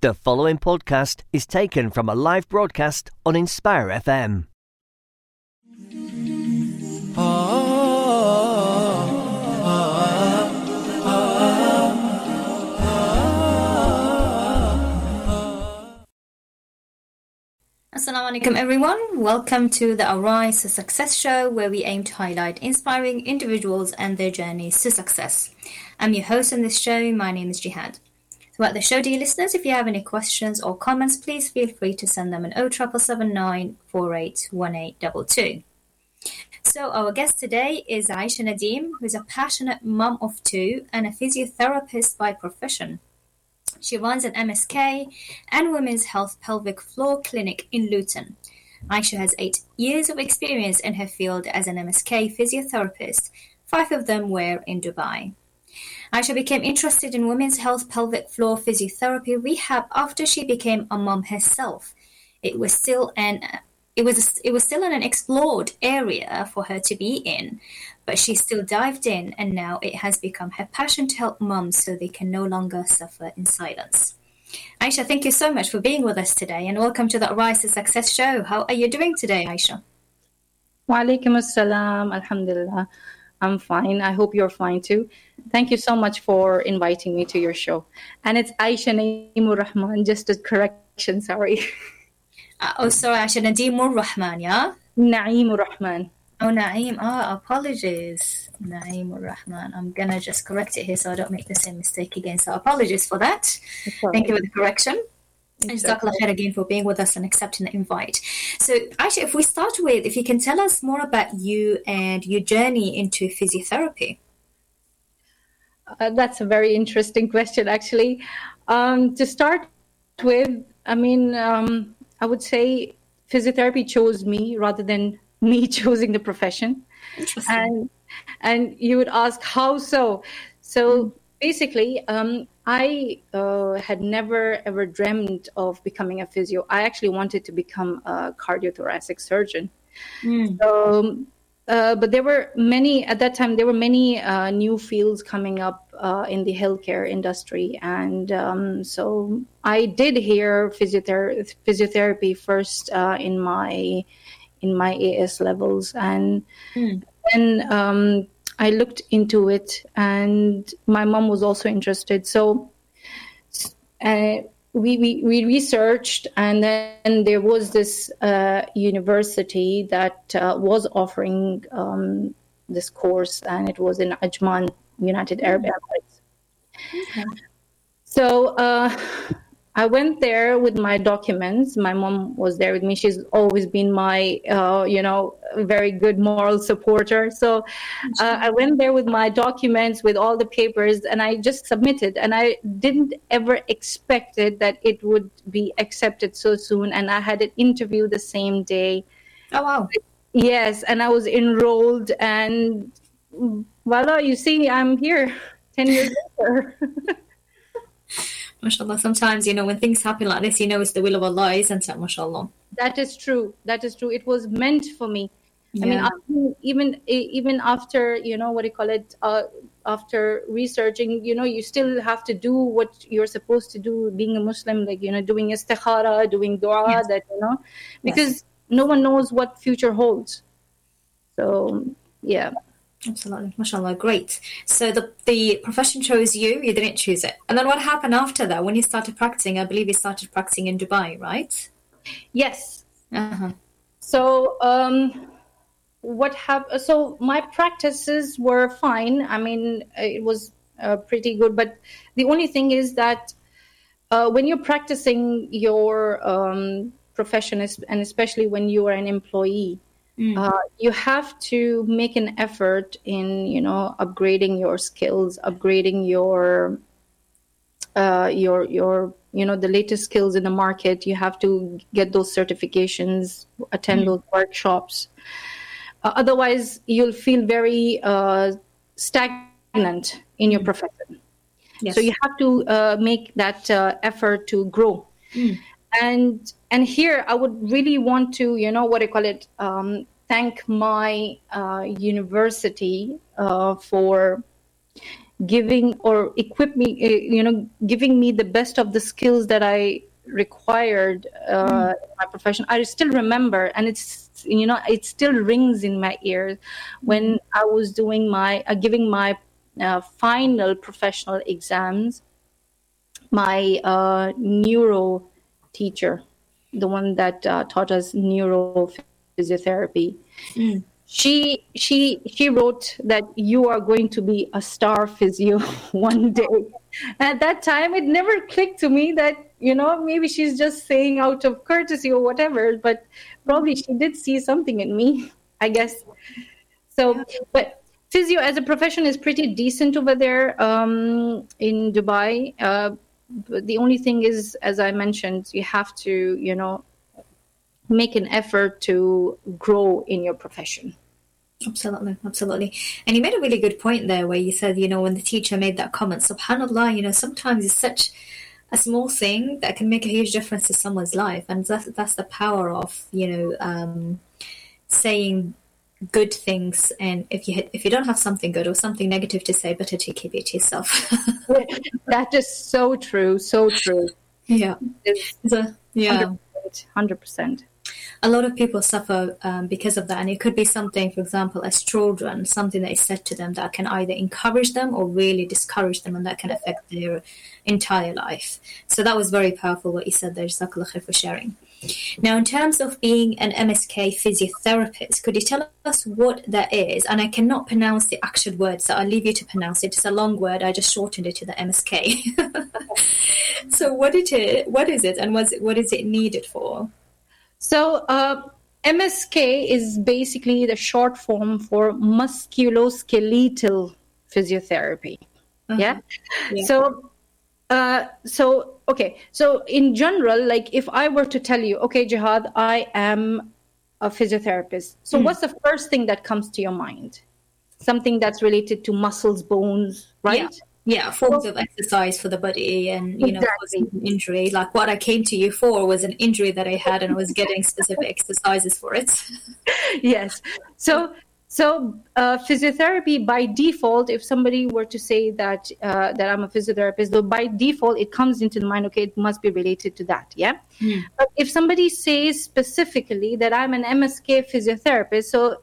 The following podcast is taken from a live broadcast on Inspire FM. Assalamu alaikum everyone. Welcome to the Arise to Success show where we aim to highlight inspiring individuals and their journeys to success. I'm your host on this show. My name is Gehad. Throughout the show, dear listeners, if you have any questions or comments, please feel free to send them an 07779 481822. So, our guest today is Aisha Nadim, who is a passionate mum of two and a physiotherapist by profession. She runs an MSK and Women's Health Pelvic Floor Clinic in Luton. Aisha has eight years of experience in her field as an MSK physiotherapist. Five of them were in Dubai. Aisha became interested in women's health pelvic floor physiotherapy rehab after she became a mom herself. It was still an it was it was still an explored area for her to be in, but she still dived in and now it has become her passion to help moms so they can no longer suffer in silence. Aisha, thank you so much for being with us today and welcome to the Rise to Success show. How are you doing today, Aisha? Wa alaikum assalam, alhamdulillah. I'm fine. I hope you're fine too. Thank you so much for inviting me to your show. And it's Aisha Naimur Rahman, just a correction, sorry. Uh, oh, sorry, Aisha Nadimur Rahman, yeah? Naimur Rahman. Oh, Naeem. Ah, apologies. Naeemur Rahman. I'm going to just correct it here so I don't make the same mistake again. So apologies for that. Thank you for the correction. And Jazakallah again for being with us and accepting the invite. So, actually, if we start with, if you can tell us more about you and your journey into physiotherapy. Uh, that's a very interesting question, actually. Um, to start with, I mean, um, I would say physiotherapy chose me rather than me choosing the profession. And and you would ask how so? So mm. basically, um, I uh, had never ever dreamed of becoming a physio. I actually wanted to become a cardiothoracic surgeon. Mm. So, uh, but there were many at that time. There were many uh, new fields coming up uh, in the healthcare industry, and um, so I did hear physiother- physiotherapy first uh, in my in my AS levels, and mm. then um, I looked into it, and my mom was also interested. So uh, we, we, we researched, and then there was this uh, university that uh, was offering um, this course, and it was in Ajman, United Arab hmm. Emirates. Okay. So uh, I went there with my documents. My mom was there with me. She's always been my, uh, you know, very good moral supporter. So uh, I went there with my documents, with all the papers, and I just submitted. And I didn't ever expected that it would be accepted so soon. And I had an interview the same day. Oh wow! Yes, and I was enrolled, and voila! You see, I'm here ten years later. mashallah sometimes you know when things happen like this you know it's the will of allah isn't it mashallah that is true that is true it was meant for me yeah. i mean after, even even after you know what do you call it uh, after researching you know you still have to do what you're supposed to do being a muslim like you know doing istikhara doing dua yes. that you know because yes. no one knows what future holds so yeah Absolutely, mashallah, great. So the the profession chose you; you didn't choose it. And then what happened after that? When you started practicing, I believe you started practicing in Dubai, right? Yes. Uh-huh. So um, what happened? So my practices were fine. I mean, it was uh, pretty good. But the only thing is that uh, when you're practicing your um, profession, and especially when you are an employee, Mm. Uh, you have to make an effort in, you know, upgrading your skills, upgrading your, uh, your, your, you know, the latest skills in the market. You have to get those certifications, attend mm. those workshops. Uh, otherwise, you'll feel very uh, stagnant in your mm. profession. Yes. So you have to uh, make that uh, effort to grow. Mm and and here i would really want to you know what i call it um, thank my uh, university uh, for giving or equip me, uh, you know, giving me the best of the skills that I required uh, mm. in my profession. I still remember, and it's you know, it still rings in my ears when. I was doing my uh, giving my uh, final professional exams. My uh, neuro teacher, the one that uh, taught us neurophysiotherapy. Mm. She she she wrote that you are going to be a star physio one day. At that time it never clicked to me that you know maybe she's just saying out of courtesy or whatever but probably she did see something in me i guess. So but physio as a profession is pretty decent over there um, in dubai. Uh, but the only thing is as i mentioned you have to you know make an effort to grow in your profession. Absolutely, absolutely. And you made a really good point there where you said, you know, when the teacher made that comment, subhanAllah, you know, sometimes it's such a small thing that can make a huge difference to someone's life. And that's, that's the power of, you know, um, saying good things and if you if you don't have something good or something negative to say better to keep it to yourself that is so true so true yeah so, yeah 100%, 100% a lot of people suffer um, because of that. And it could be something, for example, as children, something that is said to them that can either encourage them or really discourage them, and that can affect their entire life. So that was very powerful what you said there. Jazakallah for sharing. Now, in terms of being an MSK physiotherapist, could you tell us what that is? And I cannot pronounce the actual word, so I'll leave you to pronounce it. It's a long word. I just shortened it to the MSK. so, what it what is it, and what's, what is it needed for? So, uh, MSK is basically the short form for musculoskeletal physiotherapy. Uh-huh. Yeah? yeah? So, uh, so okay. So in general, like if I were to tell you, okay, Gehad, I am a physiotherapist. So mm. what's the first thing that comes to your mind? Something that's related to muscles, bones, right? Yeah yeah forms of exercise for the body and you know exactly. injury like what i came to you for was an injury that i had and i was getting specific exercises for it yes so so uh, physiotherapy by default if somebody were to say that uh, that i'm a physiotherapist though by default it comes into the mind okay it must be related to that yeah mm. but if somebody says specifically that i'm an msk physiotherapist so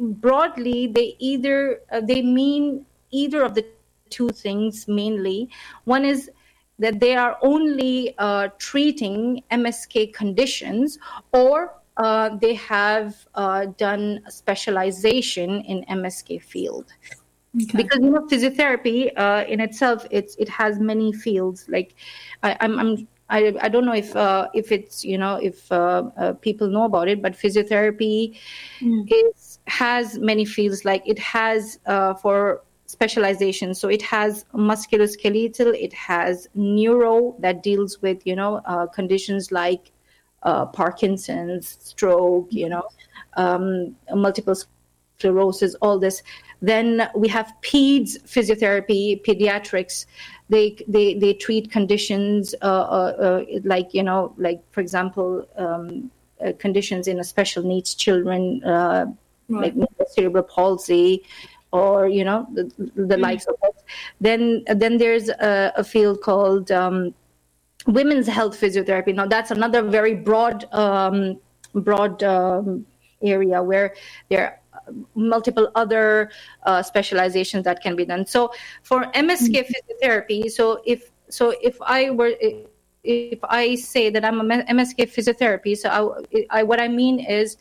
broadly they either uh, they mean either of the two things mainly. One is that they are only uh, treating MSK conditions or uh, they have uh, done specialization in MSK field. Okay. Because you know physiotherapy uh, in itself, it's it has many fields. Like I, I'm, I'm I, I don't know if uh, if it's you know if uh, uh, people know about it, but physiotherapy mm. is has many fields. Like it has uh, for specialization. So it has musculoskeletal, it has neuro that deals with you know uh, conditions like uh, Parkinson's, stroke, you know, um, multiple sclerosis, all this. Then we have peds physiotherapy, pediatrics. They they they treat conditions uh, uh, uh like you know like for example um, uh, conditions in a special needs children. Right. like cerebral palsy, or you know the, the mm. likes of it. Then then there's a, a field called um, women's health physiotherapy. Now that's another very broad um, broad um, area where there are multiple other uh, specializations that can be done. So for MSK mm. physiotherapy, so if so if I were if I say that I'm a MSK physiotherapy, so I, I, what I mean is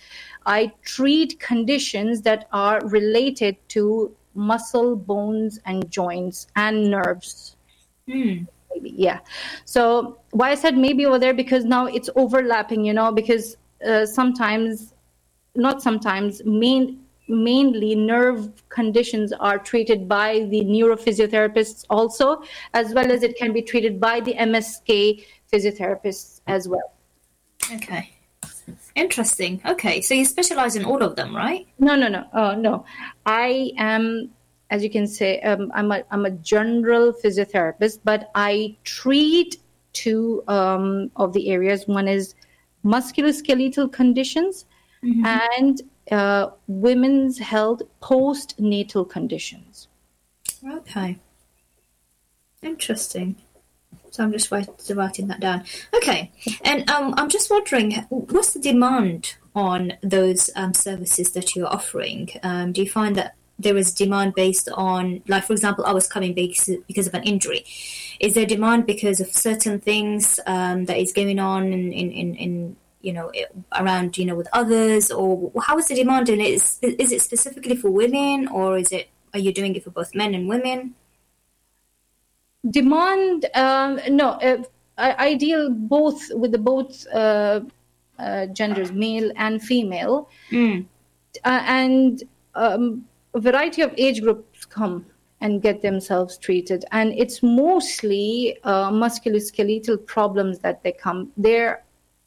I treat conditions that are related to muscle, bones, and joints and nerves. Mm. Yeah. So why I said maybe over there because now it's overlapping, you know, because uh, sometimes, not sometimes, main mainly nerve conditions are treated by the neurophysiotherapists also, as well as it can be treated by the MSK physiotherapists as well. Okay. Interesting. Okay, so you specialize in all of them, right? No, no, no. Oh, no. I am, as you can say, um, I'm a I'm a general physiotherapist, but I treat two um, of the areas. One is musculoskeletal conditions mm-hmm. and uh, women's health postnatal conditions. Okay. Interesting. So I'm just writing that down. Okay, and um, I'm just wondering, what's the demand on those um, services that you're offering? Um, do you find that there is demand based on, like, for example, I was coming because, because of an injury. Is there demand because of certain things um, that is going on in, in, in, in you know around you know with others, or how is the demand? And is is it specifically for women, or is it are you doing it for both men and women? Demand, um, no, uh, I, I, deal both with the both uh, uh, genders, male and female, mm. and um, a variety of age groups come and get themselves treated, and it's mostly uh, musculoskeletal problems that they come. There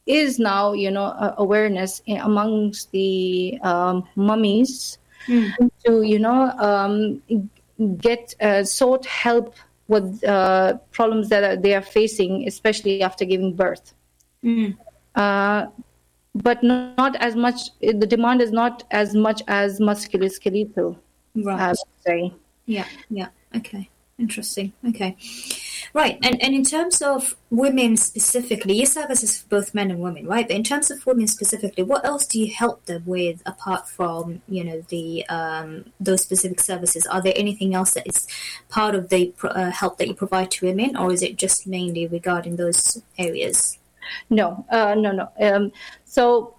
is now, you know, awareness amongst the um, mummies mm. to, you know, um, get uh, sought help with uh, problems that they are facing, especially after giving birth. Mm. But not as much, the demand is not as much as musculoskeletal, right. I would say. Yeah, yeah, okay. Interesting. Okay. Right. And and in terms of women specifically, your service is for both men and women, right? But in terms of women specifically, what else do you help them with apart from, you know, the um, those specific services? Are there anything else that is part of the uh, help that you provide to women or is it just mainly regarding those areas? No. Uh, no, no. Um, so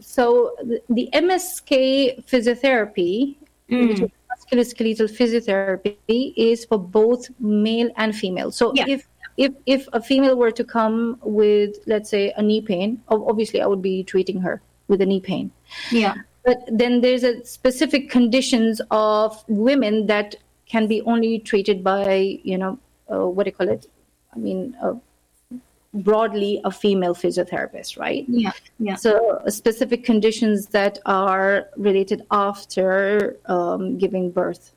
so the, the MSK physiotherapy mm. which musculoskeletal physiotherapy is for both male and female. So yeah. if if if a female were to come with let's say a knee pain, obviously I would be treating her with a knee pain. Yeah. But then there's a specific conditions of women that can be only treated by you know uh, what do you call it? I mean, uh, broadly a female physiotherapist, right? Yeah, yeah. So specific conditions that are related after um, giving birth.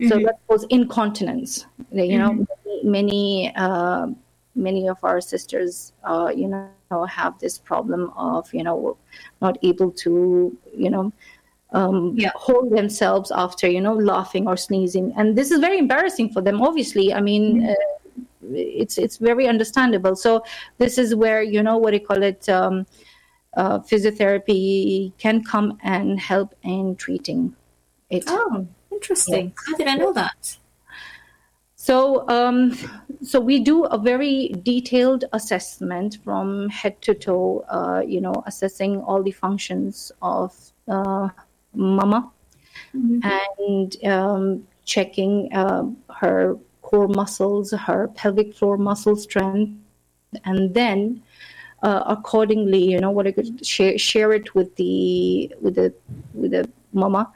Mm-hmm. So that was incontinence. You know, mm-hmm. many uh, many of our sisters, uh, you know, have this problem of you know not able to you know. Um, yeah. hold themselves after you know laughing or sneezing and this is very embarrassing for them obviously i mean mm-hmm. uh, it's it's very understandable. So this is where you know what do you call it. Um, uh, physiotherapy can come and help in treating it. Oh, interesting! Yes. How did I know that? So, um, so we do a very detailed assessment from head to toe. Uh, you know, assessing all the functions of uh, mama mm-hmm. and um, checking uh, her core muscles, her pelvic floor muscle strength, and then uh, accordingly, you know, what I could share, share it with the with the with the mama,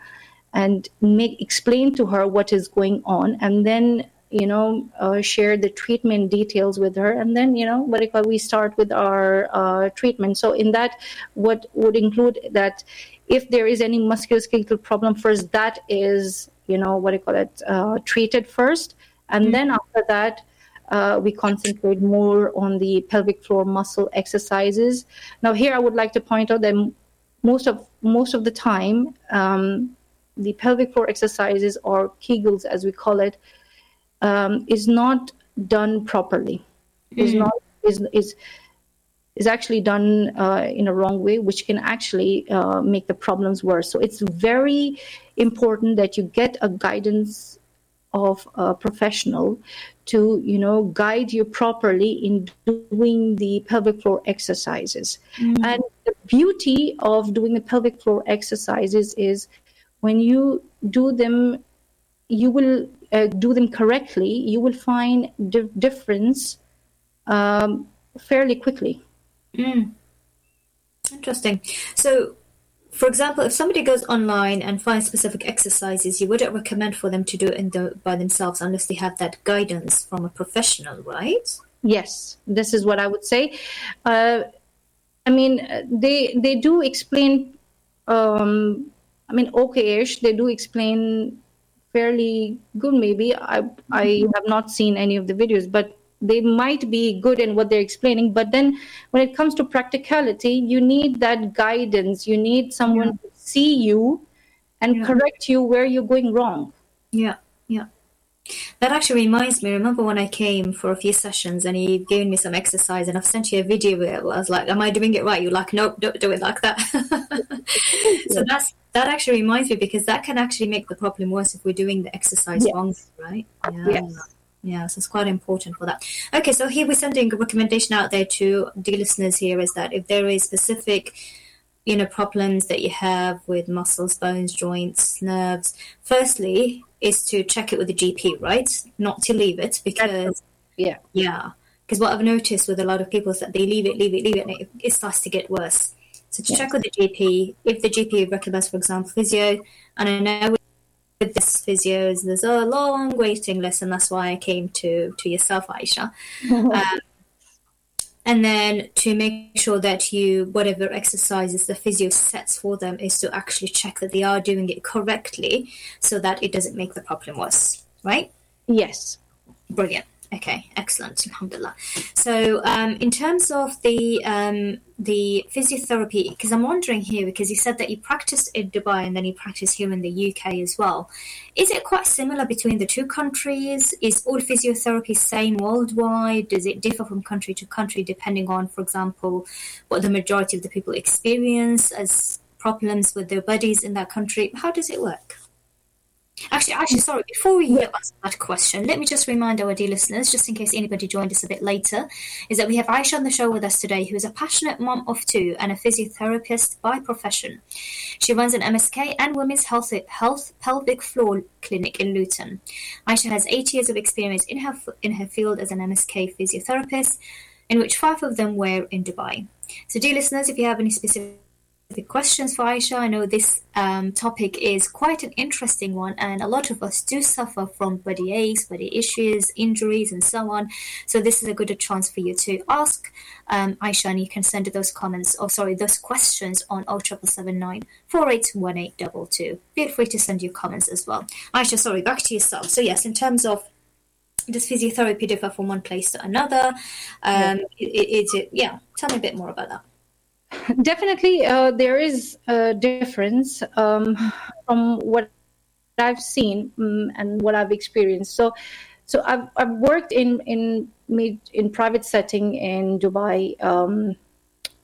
and make explain to her what is going on, and then you know uh, share the treatment details with her, and then you know what I call we start with our uh, treatment. So in that, what would include that if there is any musculoskeletal problem first, that is you know what I call it uh, treated first and mm-hmm. then after that, uh, we concentrate more on the pelvic floor muscle exercises. Now, here I would like to point out that most of most of the time, um, the pelvic floor exercises or Kegels, as we call it, um, is not done properly. Mm-hmm. Is not is is is actually done uh, in a wrong way, which can actually uh, make the problems worse. So it's very important that you get a guidance of a professional to you know guide you properly in doing the pelvic floor exercises mm-hmm. and the beauty of doing the pelvic floor exercises is when you do them you will uh, do them correctly you will find the difference um, fairly quickly mm. interesting so for example, if somebody goes online and finds specific exercises, you wouldn't recommend for them to do it the, by themselves unless they have that guidance from a professional, right? Yes, this is what I would say. Uh, I mean, they they do explain. Um, I mean, okay-ish. They do explain fairly good. Maybe I I have not seen any of the videos, but they might be good in what they're explaining but then when it comes to practicality you need that guidance you need someone yeah. to see you and yeah. correct you where you're going wrong yeah yeah That actually reminds me. Remember when I came for a few sessions and he gave me some exercise, and I've sent you a video where I was like, "Am I doing it right?" You're like, "Nope, don't do it like that." so that's that actually reminds me because that can actually make the problem worse if we're doing the exercise yes. wrong, right? Yeah. Yes. Yeah, so it's quite important for that. Okay, so here we're sending a recommendation out there to the listeners here is that if there is specific you know problems that you have with muscles bones joints nerves firstly is to check it with the gp right not to leave it because yeah yeah because what i've noticed with a lot of people is that they leave it leave it leave it and it, it starts to get worse so to yes. check with the gp if the gp recommends for example physio and i know with this physios there's a long waiting list and that's why i came to to yourself aisha. Um, and then to make sure that you whatever exercises the physio sets for them is to actually check that they are doing it correctly so that it doesn't make the problem worse right? Yes. Brilliant Okay, excellent. Alhamdulillah. So, um, in terms of the um, the physiotherapy, because I'm wondering here, because you said that you practiced in Dubai and then you practiced here in the UK as well. Is it quite similar between the two countries? Is all physiotherapy same worldwide? Does it differ from country to country depending on, for example, what the majority of the people experience as problems with their bodies in that country? How does it work? Actually, actually, sorry. Before we yeah. ask that question, let me just remind our dear listeners, just in case anybody joined us a bit later, is that we have Aisha on the show with us today, who is a passionate mom of two and a physiotherapist by profession. She runs an MSK and women's health, health pelvic floor clinic in Luton. Aisha has eight years of experience in her in her field as an MSK physiotherapist, in which five of them were in Dubai. So, dear listeners, if you have any specific the questions for Aisha. I know this um, topic is quite an interesting one, and a lot of us do suffer from body aches, body issues, injuries, and so on. So this is a good chance for you to ask um, Aisha, and you can send those comments, or sorry, those questions on 0779 481822. Feel free to send your comments as well. Aisha, sorry, back to yourself. So yes, in terms of does physiotherapy differ from one place to another? Um, yeah. Is it, yeah, tell me a bit more about that. Definitely, uh, there is a difference um, from what I've seen um, and what I've experienced. So, so I've, I've worked in in in private setting in Dubai um,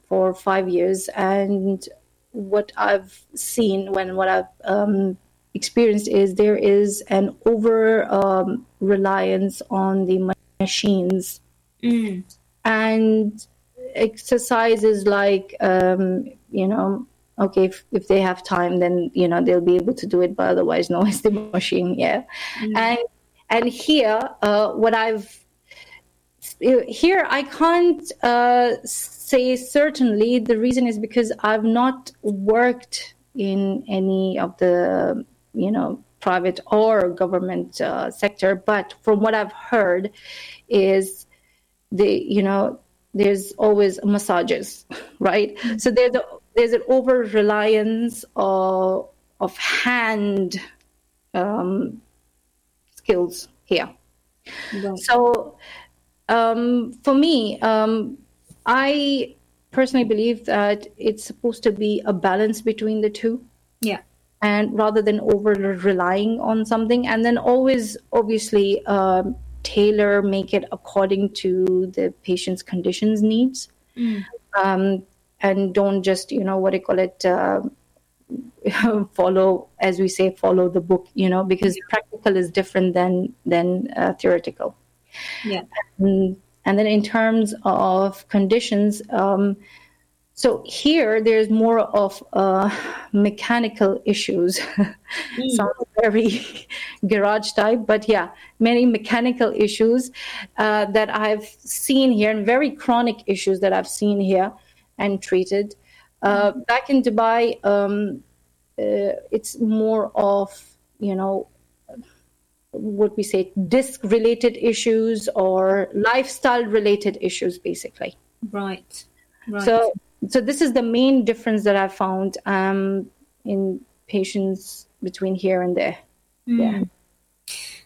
for five years, and what I've seen when what I've um, experienced is there is an over um, reliance on the machines, mm. and exercises like um, you know okay if, if they have time then you know they'll be able to do it but otherwise no it's the machine yeah mm-hmm. and and here uh, what i've here i can't uh, say certainly the reason is because i've not worked in any of the you know private or government uh, sector but from what i've heard is the you know there's always massages, right? Mm-hmm. So there's a, there's an over reliance of of hand um, skills here. Right. So um, for me, um, I personally believe that it's supposed to be a balance between the two. Yeah. And rather than over relying on something, and then always obviously um, tailor, make it according to the patient's conditions needs. Mm. Um, and don't just, you know, what do you call it, uh, follow, as we say, follow the book, you know, because practical is different than, than uh, theoretical. Yeah. And, and, then in terms of conditions, um, so here, there's more of uh, mechanical issues. mm. Sounds very garage type, but yeah, many mechanical issues uh, that I've seen here, and very chronic issues that I've seen here and treated. Uh, mm. back in Dubai, um, uh, it's more of you know what we say disc related issues or lifestyle related issues, basically. Right. Right. So so this is the main difference that I found um, in patients between here and there. Mm. Yeah.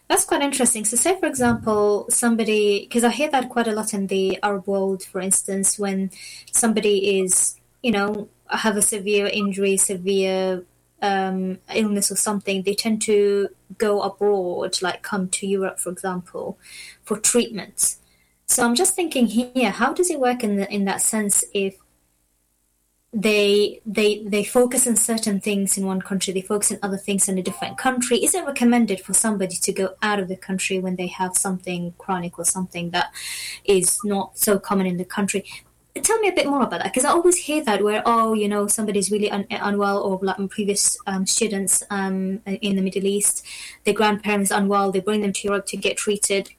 That's quite interesting. So, say for example, somebody, because I hear that quite a lot in the Arab world, for instance, when somebody is, you know, have a severe injury, severe um, illness or something, they tend to go abroad, like come to Europe, for example, for treatments. So I'm just thinking here, how does it work in the, in that sense if they they they focus on certain things in one country, they focus on other things in a different country. Is it recommended for somebody to go out of the country when they have something chronic or something that is not so common in the country? Tell me a bit more about that because I always hear that where oh you know somebody's really un- unwell or like previous um, students um, in the Middle East, their grandparents unwell, they bring them to Europe to get treated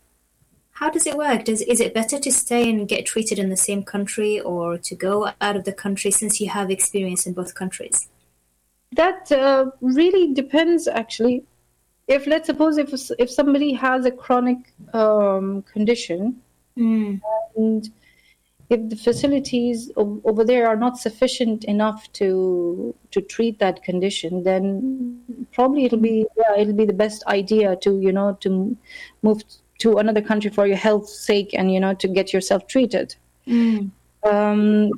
how does it work? Does is it better to stay and get treated in the same country or to go out of the country since you have experience in both countries? That uh, really depends, actually. If let's suppose if if somebody has a chronic um, condition mm. and if the facilities over there are not sufficient enough to to treat that condition, then probably it'll be yeah it'll be the best idea to you know to move to another country for your health's sake and you know to get yourself treated mm. um,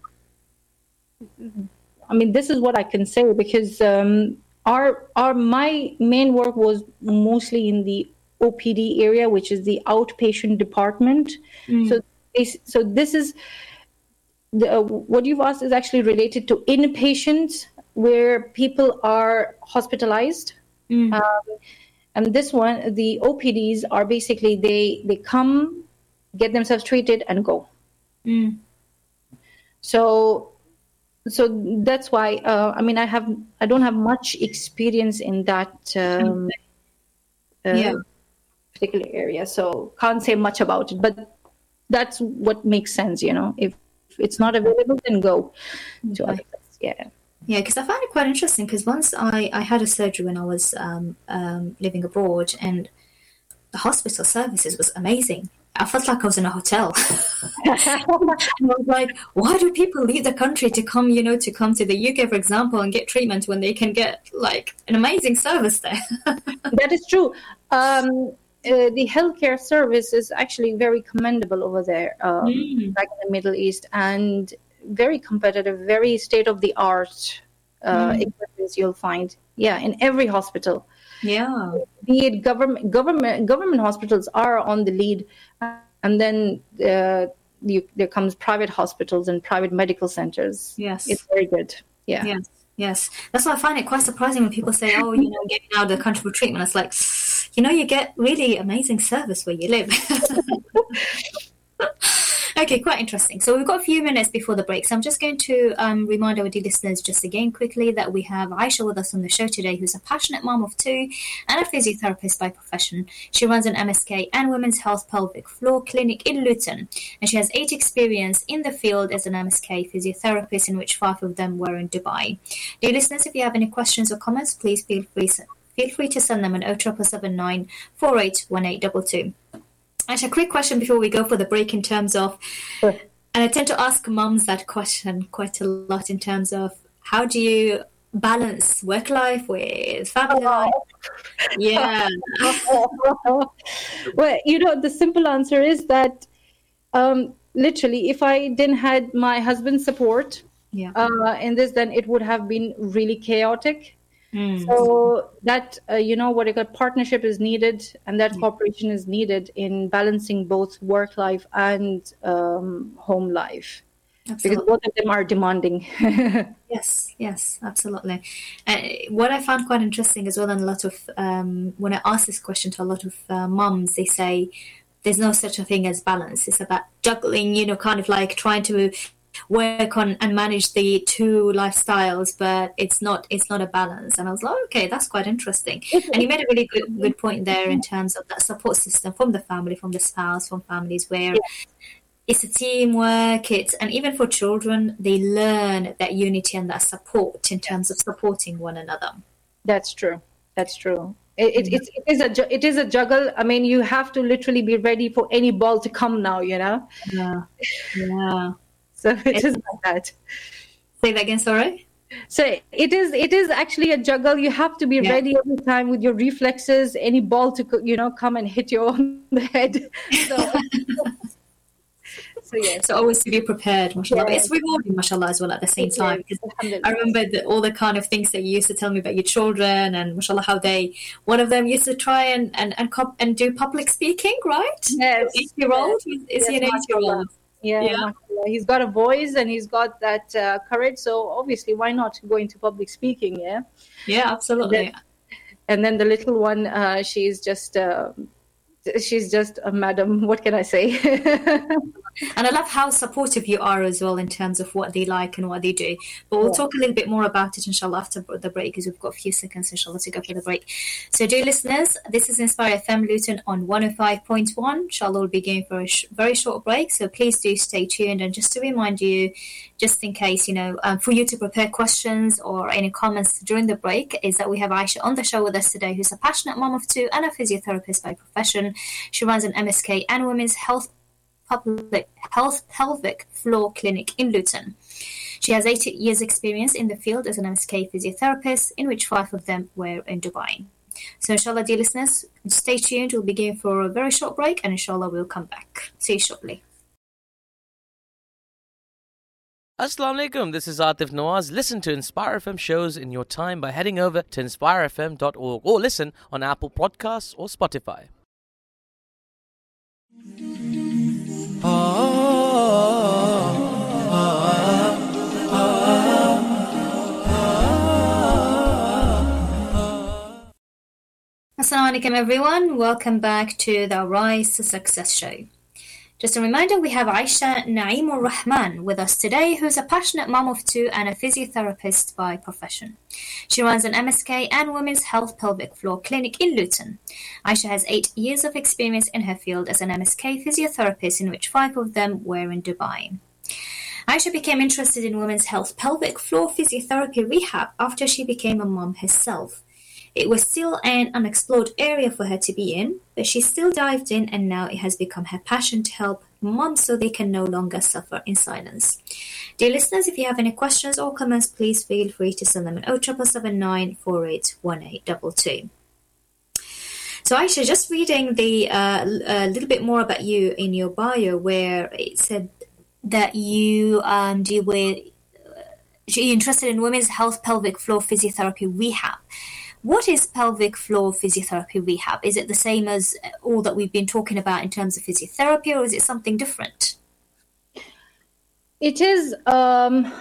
i mean this is what i can say because um, our our my main work was mostly in the opd area which is the outpatient department mm. so so this is the, uh, what you've asked is actually related to inpatients where people are hospitalized mm. um, and this one the opds are basically they they come get themselves treated and go. Mm. so so that's why uh, i mean i have i don't have much experience in that um, uh, particular area so can't say much about it but that's what makes sense you know. If, if it's not available then go to other places yeah yeah, because I found it quite interesting. Because once I, I had a surgery when I was um, um, living abroad, and the hospital services was amazing. I felt like I was in a hotel. I was like, why do people leave the country to come, you know, to come to the UK, for example, and get treatment when they can get like an amazing service there? that is true. Um, uh, the healthcare service is actually very commendable over there, um, mm. like in the Middle East, and very competitive, very state of the art uh, Mm. equipment you'll find. Yeah, in every hospital. yeah. Be it government, government, government hospitals are on the lead, and then uh, you, there comes private hospitals and private medical centers. Yes. It's very good. Yeah. Yes, yes. That's why I find it quite surprising when people say, "Oh, you know, getting out of the country for treatment." It's like, you know, you get really amazing service where you live. okay, quite interesting. So we've got a few minutes before the break. So I'm just going to um, remind our dear listeners just again quickly that we have Aisha with us on the show today, who's a passionate mom of two and a physiotherapist by profession. She runs an MSK and women's health pelvic floor clinic in Luton, and she has eight experience in the field as an MSK physiotherapist, in which five of them were in Dubai. Dear listeners, if you have any questions or comments, please feel free feel free to send them on 07779 481822. Actually, a quick question before we go for the break in terms of, Sure. and I tend to ask moms that question quite a lot in terms of how do you balance work life with family life? Yeah. well, you know, the simple answer is that um, literally, if I didn't had my husband's support Yeah. uh, in this, then it would have been really chaotic. Mm. So that uh, you know what I got partnership is needed, and that cooperation is needed in balancing both work life and um, home life because both of them are demanding. Yes, yes, absolutely. Uh, what I found quite interesting as well, and a lot of um, when I ask this question to a lot of uh, mums, they say there's no such a thing as balance. It's about juggling, you know, kind of like trying to work on and manage the two lifestyles, but it's not it's not a balance. And I was like, oh, okay, that's quite interesting. And you made a really good good point there in mm-hmm. terms of that support system from the family, from the spouse, from families where it's a teamwork it's and even for children they learn that unity and that support in terms of supporting one another That's true. That's true. It, it, mm-hmm. it's- it is a it is a juggle. I mean, you have to literally be ready for any ball to come now. You know, yeah yeah so it is like that. say that again sorry So it is it is actually a juggle. You have to be Yeah. ready every time with your reflexes. Any ball to you know come and hit you on the head. So, So yes. So always to be prepared, mashallah. But it's rewarding, mashallah, as well at the same time. because. I remember the, all the kind of things that you used to tell me about your children and mashallah how they one of them used to try and and and, cop, and do public speaking, right? Yes. Eight year old is, is he an eight year old? Yeah, Yeah. he's got a voice and he's got that uh, courage. So obviously, why not go into public speaking? Yeah. Yeah, absolutely. And then the little one, uh, she's just, uh, she's just a madam. What can I say? And I love how supportive you are as well in terms of what they like and what they do. But we'll Yeah. talk a little bit more about it, inshallah, after the break, because we've got a few seconds, inshallah, to go for the break. So, dear listeners, this is Inspire FM Luton on 105.1. Inshallah, we'll be going for a sh- very short break. So, please do stay tuned. And just to remind you, just in case, you know, um, for you to prepare questions or any comments during the break, is that we have Aisha on the show with us today, who's a passionate mom of two and a physiotherapist by profession. She runs an MSK and women's health public health pelvic floor clinic in Luton. She has eight years experience in the field as an MSK physiotherapist, in which five of them were in Dubai. So inshallah, dear listeners, stay tuned. We'll begin for a very short break and inshallah we'll come back. See you shortly. Assalamu alaikum, this is Atif Nawaz. Listen to Inspire FM shows in your time by heading over to inspirefm.org or listen on Apple Podcasts or Spotify. Assalamu alaikum everyone. Welcome back to the Rise to Success show. Just a reminder, we have Aisha Naimur Rahman with us today, who's a passionate mom of two and a physiotherapist by profession. She runs an MSK and women's health pelvic floor clinic in Luton. Aisha has eight years of experience in her field as an MSK physiotherapist, in which five of them were in Dubai. Aisha became interested in women's health pelvic floor physiotherapy rehab after she became a mom herself. It was still an unexplored area for her to be in, but she still dived in and now it has become her passion to help moms so they can no longer suffer in silence. Dear listeners, if you have any questions or comments, please feel free to send them at 0779 481822. So, Aisha, just reading the uh, a little bit more about you in your bio, where it said that you um, deal with you're interested in women's health pelvic floor physiotherapy rehab. What is pelvic floor physiotherapy rehab? Is it the same as all that we've been talking about in terms of physiotherapy, or is it something different? It is um,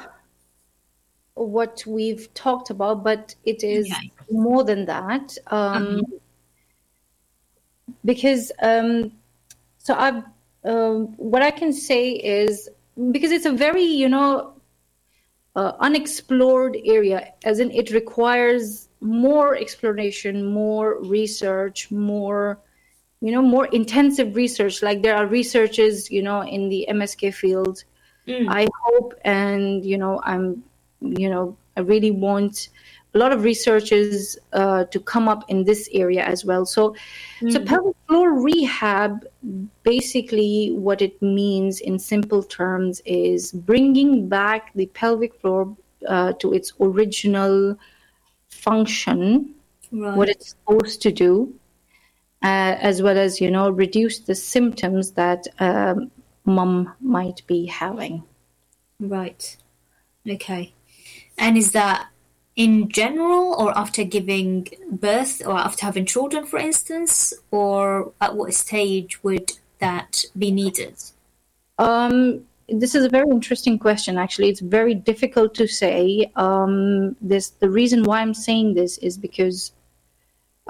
what we've talked about, but it is Okay. more than that. Um, Because, um, so I've, um, what I can say is because it's a very, you know, uh, unexplored area, as in it requires more exploration, more research, more, you know, more intensive research. Like there are researchers, you know, in the MSK field. I hope, and you know, I'm, you know, I really want a lot of researchers uh, to come up in this area as well. So, so pelvic floor rehab, basically, what it means in simple terms is bringing back the pelvic floor uh, to its original function, Right. what it's supposed to do, uh, as well as you know reduce the symptoms that um, mum might be having. Right. Okay. And is that in general, or after giving birth, or after having children, for instance, or at what stage would that be needed? Um, this is a very interesting question. Actually, it's very difficult to say. Um, this the reason why I'm saying this is because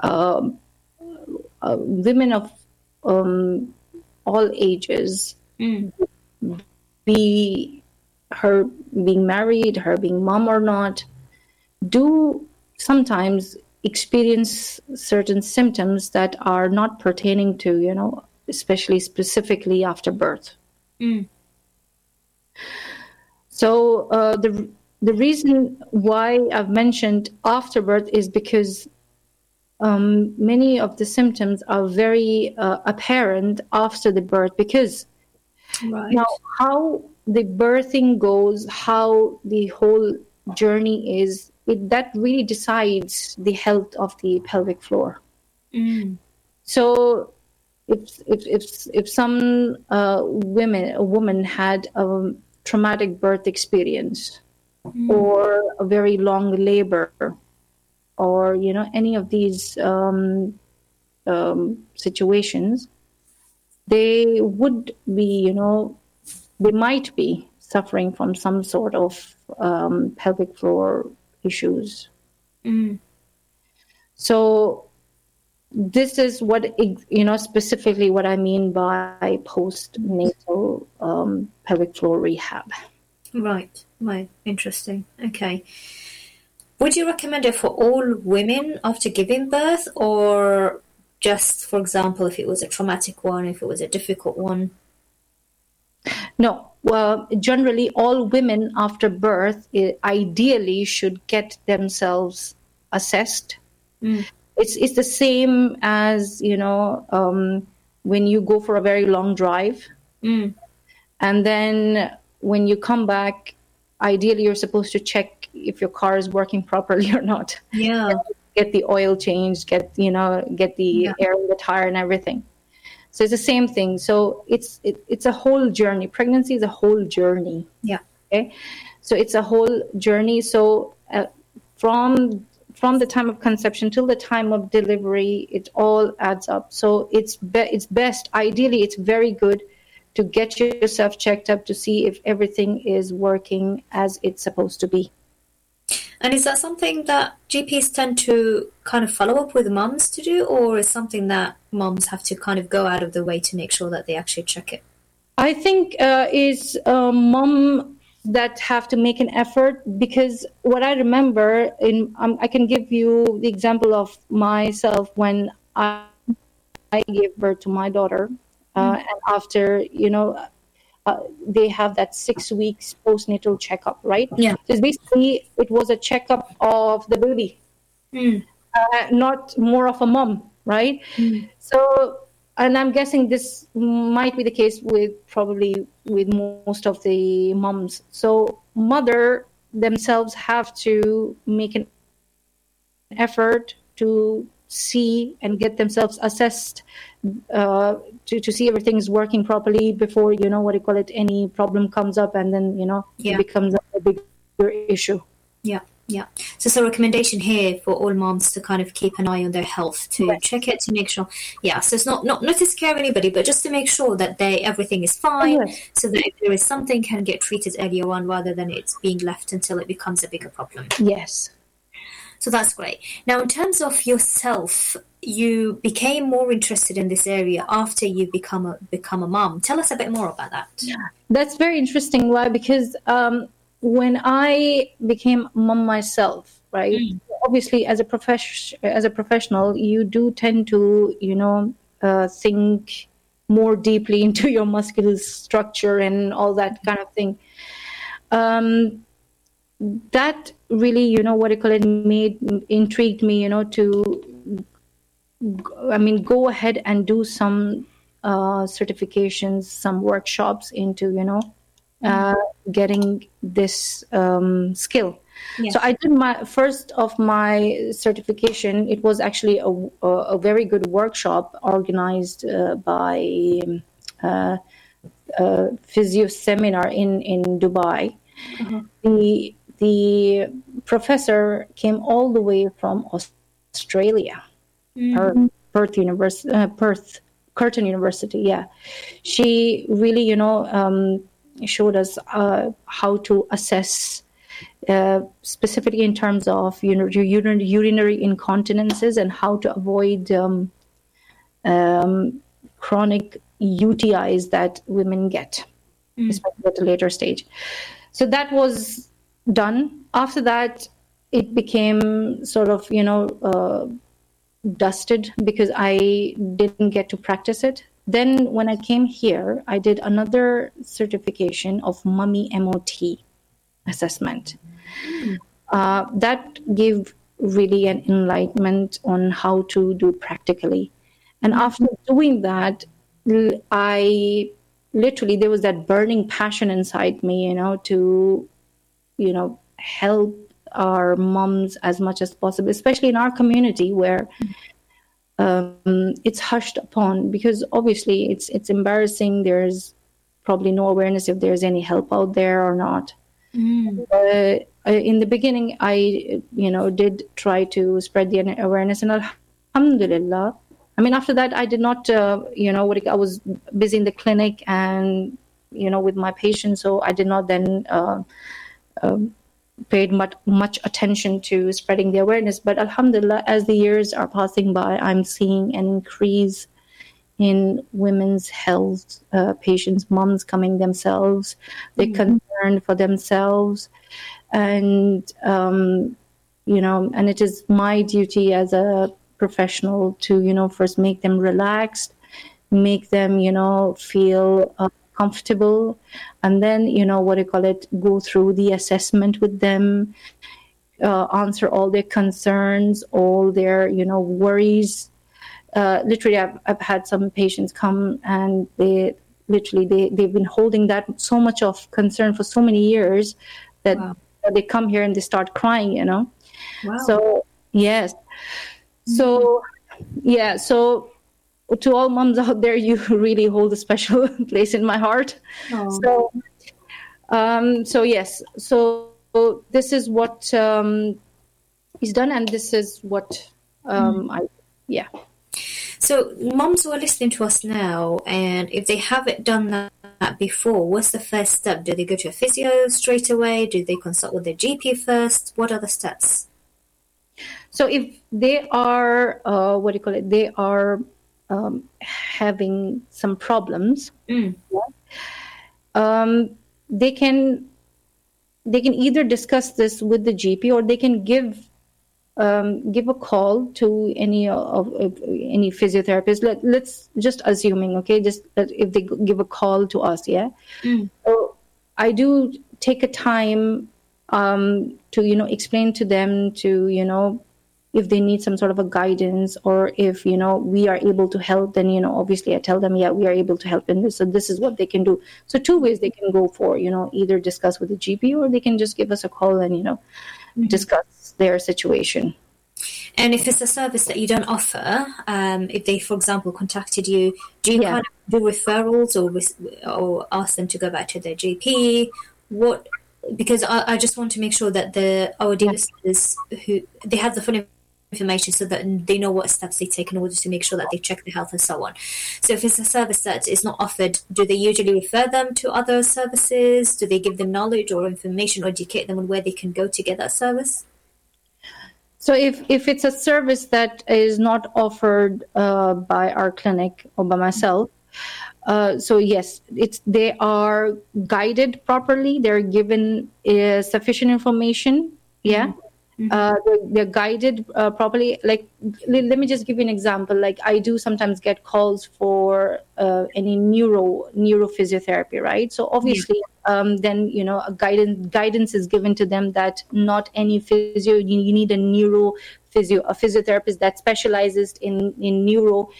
um, uh, women of um, all ages, Mm. be her being married, her being mom or not, do sometimes experience certain symptoms that are not pertaining to you know, especially specifically after birth. Mm. So uh, the the reason why I've mentioned after birth is because um, many of the symptoms are very uh, apparent after the birth. Because Right. now, how the birthing goes, how the whole journey is, it, that really decides the health of the pelvic floor. Mm. So if if if if some uh, women a woman had a traumatic birth experience or a very long labor or you know any of these um, um, situations they would be you know they might be suffering from some sort of um, pelvic floor issues Mm. so this is what you know specifically what I mean by postnatal um, pelvic floor rehab. Right, right. Interesting. Okay. Would you recommend it for all women after giving birth, or just, for example, if it was a traumatic one, if it was a difficult one? No, well, generally, all women after birth ideally should get themselves assessed. Mm. It's it's the same as you know um, when you go for a very long drive, Mm. and then when you come back, ideally you're supposed to check if your car is working properly or not. Yeah. Get the oil changed, get you know, get the Yeah. air in the tire and everything. So it's the same thing. So it's it, it's a whole journey. Pregnancy is a whole journey. Yeah. Okay, so it's a whole journey. So uh, from from the time of conception till the time of delivery, it all adds up. So it's be- it's best. Ideally, it's very good to get yourself checked up to see if everything is working as it's supposed to be. And is that something that GPs tend to kind of follow up with mums to do, or is something that mums have to kind of go out of the way to make sure that they actually check it? I think uh, is uh, mom that have to make an effort because what I remember in um, I can give you the example of myself when I, I gave birth to my daughter, uh, and after you know. Uh, they have that six weeks postnatal checkup, right? Yeah. So basically it was a checkup of the baby, Mm. uh, not more of a mom, right? So, and I'm guessing this might be the case with probably with most of the moms. So, mother themselves have to make an effort to see and get themselves assessed uh, to, to see everything is working properly before you know what you call it any problem comes up and then you know Yeah. it becomes a bigger issue Yeah, yeah. So it's a recommendation here for all moms to kind of keep an eye on their health, to Yes. check it, to make sure. Yeah, so it's not not not to scare anybody, but just to make sure that they everything is fine, yes. so that if there is something, can get treated earlier on rather than it's being left until it becomes a bigger problem. yes So that's great. Now, in terms of yourself, you became more interested in this area after you become a become a mom. Tell us a bit more about that. That's very interesting. Why? Because um, when I became mom myself, right? Obviously, as a profession, as a professional, you do tend to, you know, uh, think more deeply into your muscular structure and all that kind of thing. Um, that really, you know, what do you call it, made intrigued me, you know, to I mean, go ahead and do some uh, certifications, some workshops into, you know, uh, getting this um, skill. Yes. So I did my first of my certification. It was actually a, a, a very good workshop organized uh, by uh, a physio seminar in in Dubai. The the professor came all the way from Australia. Perth, Perth University, uh, Perth, Curtin University. Yeah, she really, you know, um, showed us uh, how to assess, uh, specifically in terms of you know urinary, incontinences and how to avoid um, um, chronic UTIs that women get, especially at a later stage. So that was done. After that, it became sort of you know. Uh, dusted because I didn't get to practice it. Then when I came here, I did another certification of mummy MOT assessment. Uh, that gave really an enlightenment on how to do practically. And after doing that, I literally there was that burning passion inside me, you know, to you know help our moms as much as possible, especially in our community where um, it's hushed upon because obviously it's it's embarrassing. There's probably no awareness if there's any help out there or not. Mm. Uh, in the beginning, I you know did try to spread the awareness, and alhamdulillah. I mean, after that, I did not, uh, you know, what I was busy in the clinic and, you know, with my patients, so I did not then uh, um, paid much much attention to spreading the awareness. But Alhamdulillah, as the years are passing by, I'm seeing an increase in women's health, uh, patients, moms coming themselves, they're mm-hmm. concerned for themselves, and um, you know, and it is my duty as a professional to you know first make them relaxed, make them you know feel. Uh, comfortable and then you know what do you call it go through the assessment with them uh, answer all their concerns all their you know worries uh, literally I've, I've had some patients come and they literally they, they've been holding that so much of concern for so many years that wow. they come here and they start crying you know wow. so yes so yeah so to all moms out there, you really hold a special place in my heart. Oh. So, um, so yes, so this is what um, is done, and this is what um, mm. I, yeah. So, moms who are listening to us now, and if they haven't done that before, what's the first step? Do they go to a physio straight away? Do they consult with their GP first? What are the steps? So, if they are, uh, what do you call it? They are um, having some problems, mm. um, they can they can either discuss this with the GP or they can give um, give a call to any of, of any physiotherapist. Let, let's just assuming, okay, just if they give a call to us, yeah. Mm. So I do take a time um, to you know explain to them to you know if they need some sort of a guidance or if you know we are able to help then you know obviously i tell them yeah we are able to help in this so this is what they can do so two ways they can go for you know either discuss with the gp or they can just give us a call and you know mm-hmm. discuss their situation and if it's a service that you don't offer, um, if they, for example, contacted you, do you yeah. kind of do referrals or or ask them to go back to their GP? What? Because I, I just want to make sure that the our yeah. who they have the full information so that they know what steps they take in order to make sure that they check their health and so on. So if it's a service that is not offered, do they usually refer them to other services? Do they give them knowledge or information or educate them on where they can go to get that service? So if, if it's a service that is not offered uh, by our clinic or by myself, uh, so yes, it's they are guided properly. They're given uh, sufficient information. Yeah, mm-hmm. Mm-hmm. Uh, they're, they're, guided uh, properly. Like, l- let me just give you an example. Like, I do sometimes get calls for uh, any neuro neurophysiotherapy, right? So obviously, yeah. um, then you know, a guidance guidance is given to them that not any physio. You, you need a neuro physio, a physiotherapist that specializes in in neuro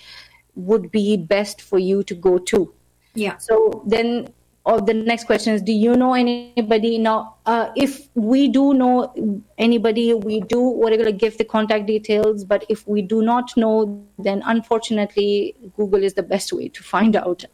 would be best for you to go to. Yeah. So then or the next question is do you know anybody? Now uh, if we do know anybody we do we're going to give the contact details but if we do not know then unfortunately google is the best way to find out.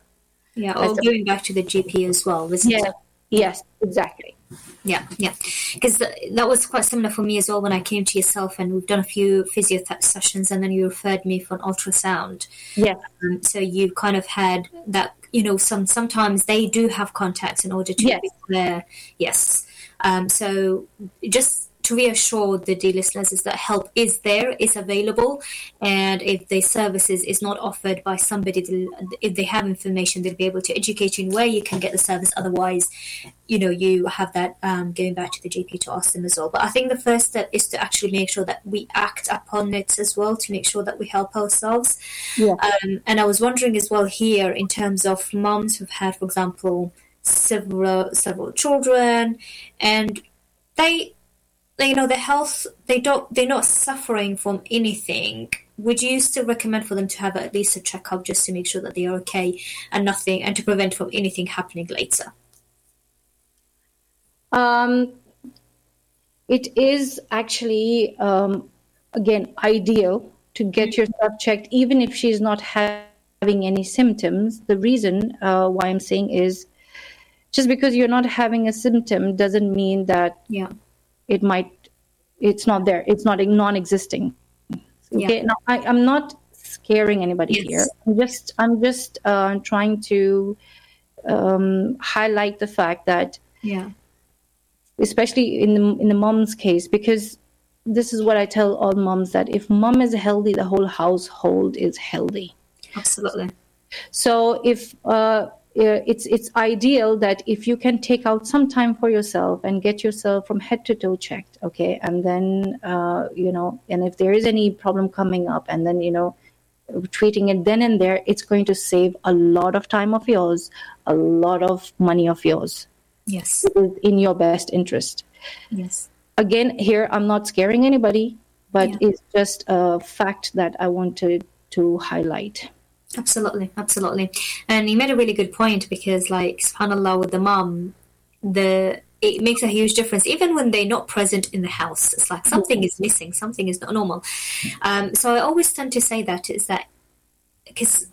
Yeah or going back to the gp as well yeah yes exactly. Yeah yeah. Because that was quite similar for me as well when i came to yourself and we've done a few physio sessions and then you referred me for an ultrasound. Yeah um, so you kind of had that you know, some sometimes they do have contacts in order to yes. declare yes. Um, so just to reassure the dear listeners is that help is there, is available, and if the services is not offered by somebody, if they have information, they'll be able to educate you in where you can get the service. Otherwise, you know, you have that um, going back to the GP to ask them as well. But I think the first step is to actually make sure that we act upon it as well to make sure that we help ourselves. Yeah. Um, and I was wondering as well here in terms of moms who've had, for example, several several children, and they you know, the health they don't they're not suffering from anything. Would you still recommend for them to have at least a checkup just to make sure that they are okay and nothing and to prevent from anything happening later? Um, it is actually um, again ideal to get yourself checked, even if she's not having any symptoms. The reason uh, why I'm saying is just because you're not having a symptom doesn't mean that Yeah. It might it's not there it's not non-existing okay Yeah. now I, i'm not scaring anybody Yes. here i'm just i'm just uh, trying to um, highlight the fact that Yeah. especially in the in the mom's case because this is what i tell all moms that if mom is healthy the whole household is healthy Absolutely. so if uh, it's it's ideal that if you can take out some time for yourself and get yourself from head to toe checked, okay, and then uh, you know, and if there is any problem coming up, and then you know, treating it then and there, it's going to save a lot of time of yours, a lot of money of yours. Yes. In your best interest. Yes. Again, here I'm not scaring anybody, but Yeah. it's just a fact that I wanted to highlight. Absolutely, absolutely. And you made a really good point because, like, subhanAllah, with the mom, the it makes a huge difference even when they're not present in the house. It's like something is missing, something is not normal. Um, so I always tend to say that is that because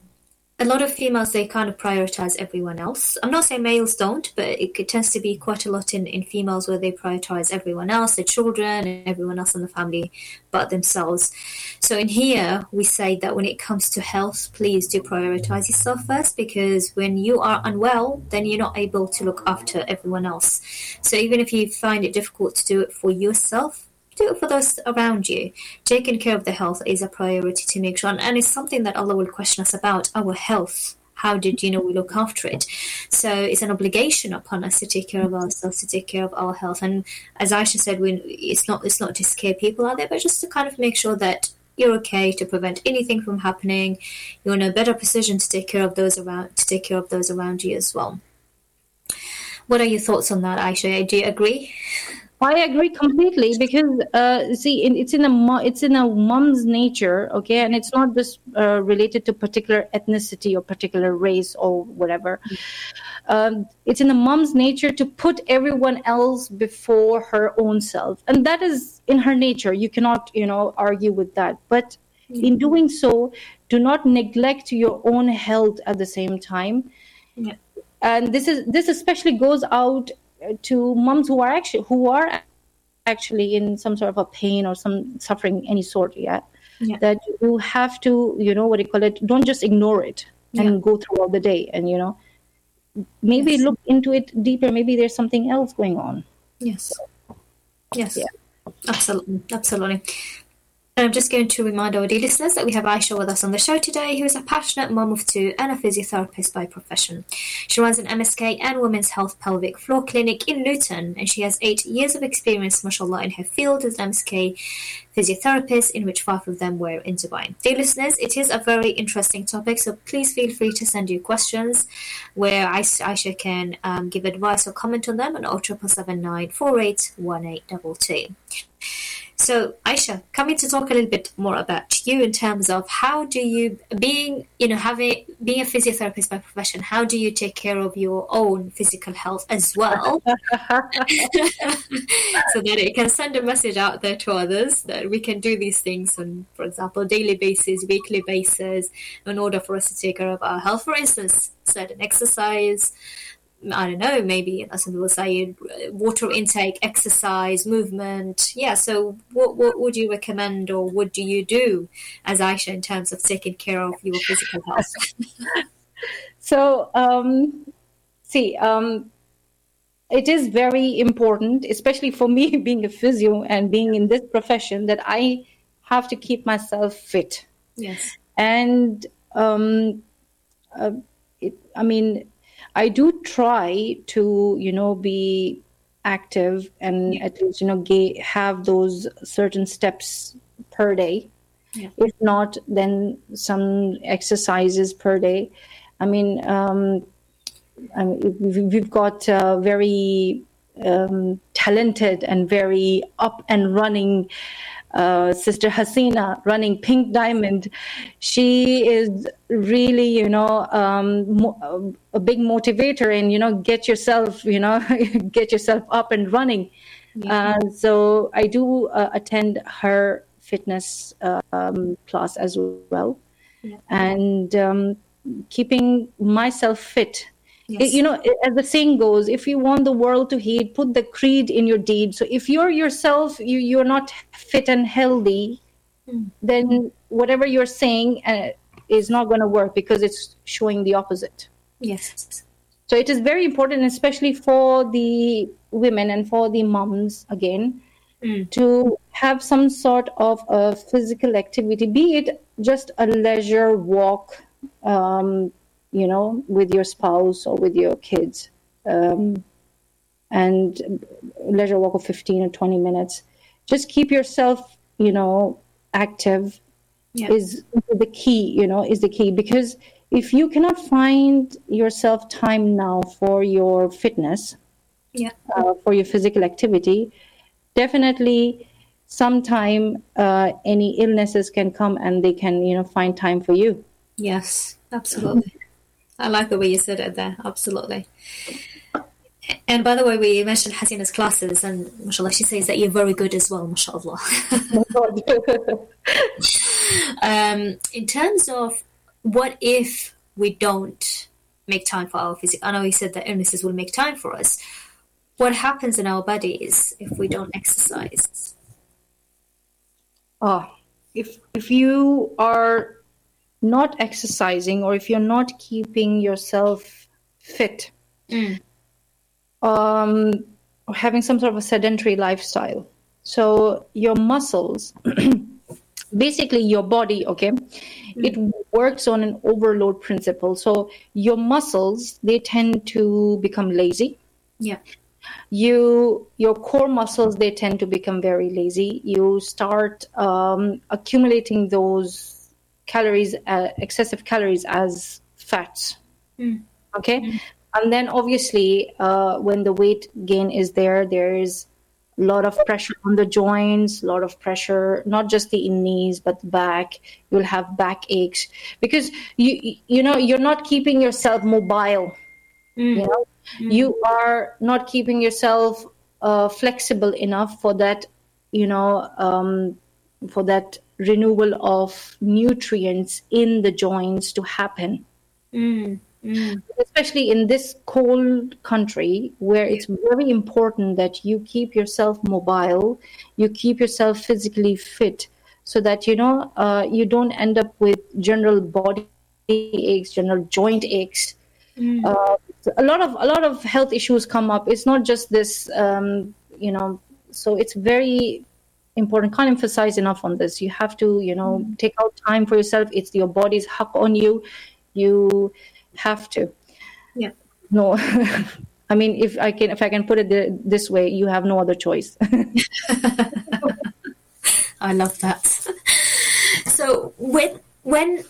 a lot of females they kind of prioritize everyone else. I'm not saying males don't, but it, it tends to be quite a lot in, in females where they prioritize everyone else, their children, and everyone else in the family, but themselves. So in here, we say that when it comes to health, please do prioritize yourself first because when you are unwell, then you're not able to look after everyone else. So even if you find it difficult to do it for yourself, do it for those around you. Taking care of the health is a priority to make sure, and, it's something that Allah will question us about our health. How did you know we look after it? So it's an obligation upon us to take care of ourselves, to take care of our health. And as Aisha said, when it's not it's not to scare people out there, but just to kind of make sure that you're okay to prevent anything from happening. You're in a better position to take care of those around to take care of those around you as well. What are your thoughts on that, Aisha? Do you agree? I agree completely because uh, see, in, it's in a mo- it's in a mom's nature, okay, and it's not just uh, related to particular ethnicity or particular race or whatever. Um, it's in a mom's nature to put everyone else before her own self, and that is in her nature. You cannot, you know, argue with that. But in doing so, do not neglect your own health at the same time Yeah. and this is this especially goes out to moms who are actually who are actually in some sort of a pain or some suffering any sort yeah, Yeah. that you have to you know what do you call it don't just ignore it and Yeah. go through all the day and you know maybe Yes. look into it deeper maybe there's something else going on Yes. Yes. Yeah. Absolutely. Absolutely. And I'm just going to remind our dear listeners that we have Aisha with us on the show today, who is a passionate mom of two and a physiotherapist by profession. She runs an MSK and Women's Health Pelvic Floor Clinic in Luton, and she has eight years of experience, mashallah, in her field as an MSK physiotherapist, in which five of them were in Dubai. Dear listeners, it is a very interesting topic, so please feel free to send your questions where Aisha can um, give advice or comment on them on 0779 481822. So, Aisha, coming to talk a little bit more about you in terms of how do you, being, you know, having being a physiotherapist by profession, how do you take care of your own physical health as well, so that it can send a message out there to others that we can do these things on, for example, daily basis, weekly basis, in order for us to take care of our health. For instance, certain exercise, I don't know, maybe some people say water intake, exercise, movement. Yeah, so what, what would you recommend or what do you do as Aisha in terms of taking care of your physical health? So, um, see, um, it is very important, especially for me being a physio and being in this profession, that I have to keep myself fit. yes. And um, uh, it, I mean, I do try to, you know, be active and at least, you know, ga- have those certain steps per day. Yeah. If not, then some exercises per day. I mean, um, I mean we've we've got uh, very um, talented and very up and running uh, Sister Hasina running Pink Diamond. She is really, you know, um, mo- a big motivator and, you know, get yourself, you know, get yourself up and running. Yeah. Uh, so I do uh, attend her fitness um, class as well, Yeah. and um, keeping myself fit. Yes. You know, as the saying goes, if you want the world to heed, put the creed in your deed. So if you're yourself, you you're not fit and healthy, then whatever you're saying uh, is not going to work because it's showing the opposite. Yes. So it is very important, especially for the women and for the moms again, Mm. to have some sort of a physical activity, be it just a leisure walk, um, you know, with your spouse or with your kids, um, and leisure walk of 15 or 20 minutes. Just keep yourself, you know, active Yeah. is the key you know is the key because if you cannot find yourself time now for your fitness Yeah. uh, for your physical activity definitely sometime uh, any illnesses can come and they can you know find time for you Yes, absolutely. I like the way you said it there. Absolutely. And by the way, we mentioned Hasina's classes, and mashallah, she says that you're very good as well, mashallah. um, in terms of what if we don't make time for our physical, I know you said that illnesses will make time for us. What happens in our bodies if we don't exercise? Ah, if if you are not exercising or if you're not keeping yourself fit, Mm. um, or having some sort of a sedentary lifestyle, so your muscles, basically your body, okay, it works on an overload principle. So your muscles they tend to become lazy Yeah. you your core muscles they tend to become very lazy you start um, accumulating those calories uh, excessive calories as fats. Okay? And then obviously uh, when the weight gain is there there is a lot of pressure on the joints a lot of pressure not just the knees but back. You'll have back aches. Because you you know you're not keeping yourself mobile. You know? You are not keeping yourself uh, flexible enough for that you know um, for that renewal of nutrients in the joints to happen Mm. Mm. especially in this cold country where it's very important that you keep yourself mobile you keep yourself physically fit so that you know uh, you don't end up with general body aches general joint aches uh, a lot of a lot of health issues come up it's not just this um, you know so it's very important can't emphasize enough on this. You have to you know take out time for yourself. It's your body's haq on you. You have to. Yeah. no. I mean if i can if i can put it th- this way you have no other choice. I love that. so when when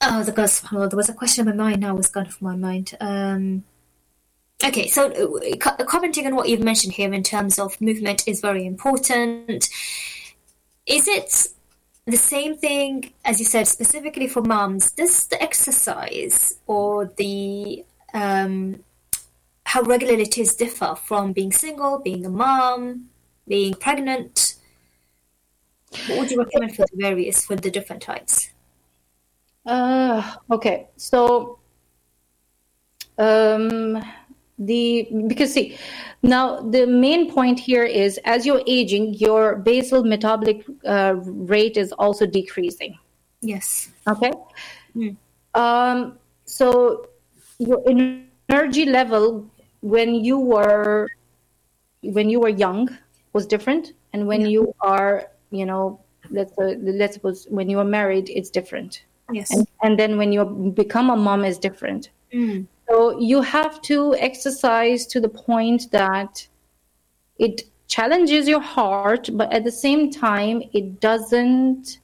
oh the subhanallah, there was a question in my mind now was gone from my mind. Um, okay, so uh, commenting on what you've mentioned here in terms of movement is very important. Is it the same thing as you said specifically for moms? Does the exercise or the um, how regularly it is differ from being single, being a mom, being pregnant? What would you recommend for the various for the different types? Uh, okay, so um, the because see now the main point here is as you're aging, your basal metabolic uh, rate is also decreasing. Yes. Okay, Mm. um, so your energy level when you were when you were young was different, and when you are you know let's uh, let's suppose when you are married, it's different Yes. and, and then when you become a mom is different Mm. So you have to exercise to the point that it challenges your heart but at the same time it doesn't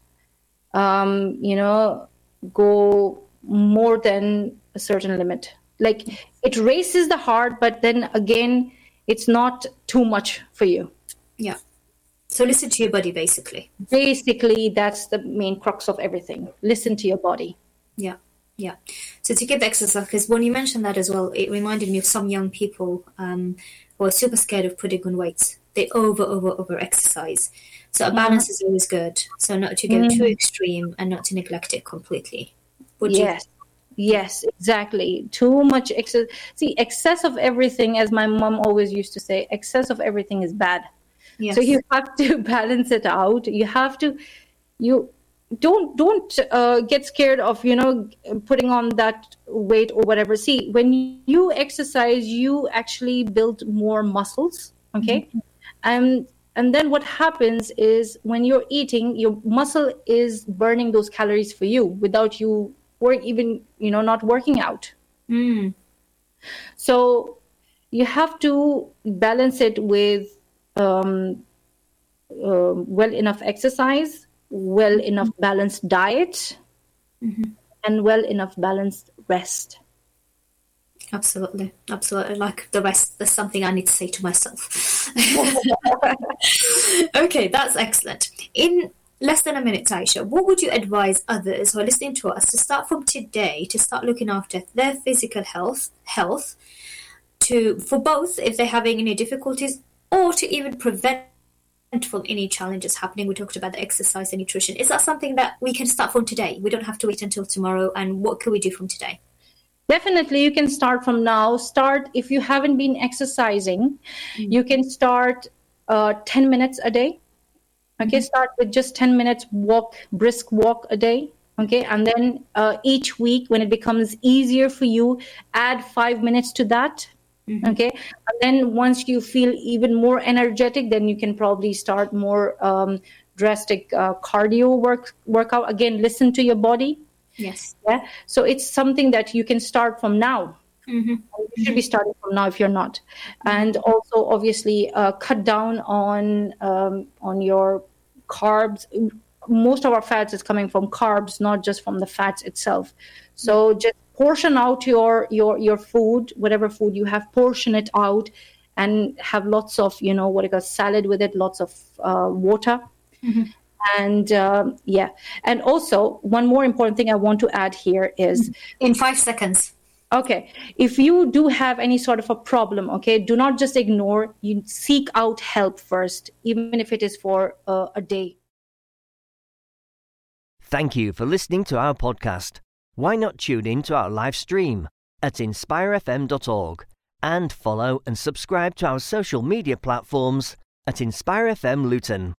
um, you know go more than a certain limit like it races the heart but then again it's not too much for you Yeah. So listen to your body, basically. basically that's the main crux of everything listen to your body Yeah. Yeah. So to give exercise, because when you mentioned that as well, it reminded me of some young people um, who are super scared of putting on weight. they over over over exercise. So a balance is always good. So not to go too extreme and not to neglect it completely. Would you- yes yes exactly too much excess see excess of everything as my mom always used to say excess of everything is bad Yes. so you have to balance it out you have to you don't don't uh, get scared of you know putting on that weight or whatever. See when you exercise you actually build more muscles okay? And and then what happens is when you're eating your muscle is burning those calories for you without you work even you know not working out. Mm. so you have to balance it with um, uh, well enough exercise, well mm-hmm. enough balanced diet, mm-hmm. and well enough balanced rest. Absolutely, absolutely. Like the rest, there's something I need to say to myself. okay, that's excellent. In less than a minute, Aisha, what would you advise others who are listening to us to start from today to start looking after their physical health, health, to for both if they're having any difficulties, or to even prevent from any challenges happening? We talked about the exercise and nutrition. Is that something that we can start from today? We don't have to wait until tomorrow. And what can we do from today? Definitely, you can start from now. Start if you haven't been exercising, you can start uh, 10 minutes a day. Okay, start with just 10 minutes walk, brisk walk a day. Okay, and then uh, each week, when it becomes easier for you, add five minutes to that. Okay, and then once you feel even more energetic, then you can probably start more um, drastic uh, cardio work workout. Again, listen to your body. Yes. Yeah. So it's something that you can start from now. Mm-hmm. You should be starting from now if you're not, and also obviously uh, cut down on um, on your carbs. Most of our fats is coming from carbs, not just from the fats itself. So just portion out your your your food, whatever food you have, portion it out, and have lots of you know what you call salad with it, lots of uh, water. And um, yeah. And also one more important thing i want to add here is In five seconds. okay. If you do have any sort of a problem okay do not just ignore. You seek out help first even if it is for uh, a day. Thank you for listening to our podcast. Why not tune in to our live stream at inspirefm.org and follow and subscribe to our social media platforms at InspireFM Luton.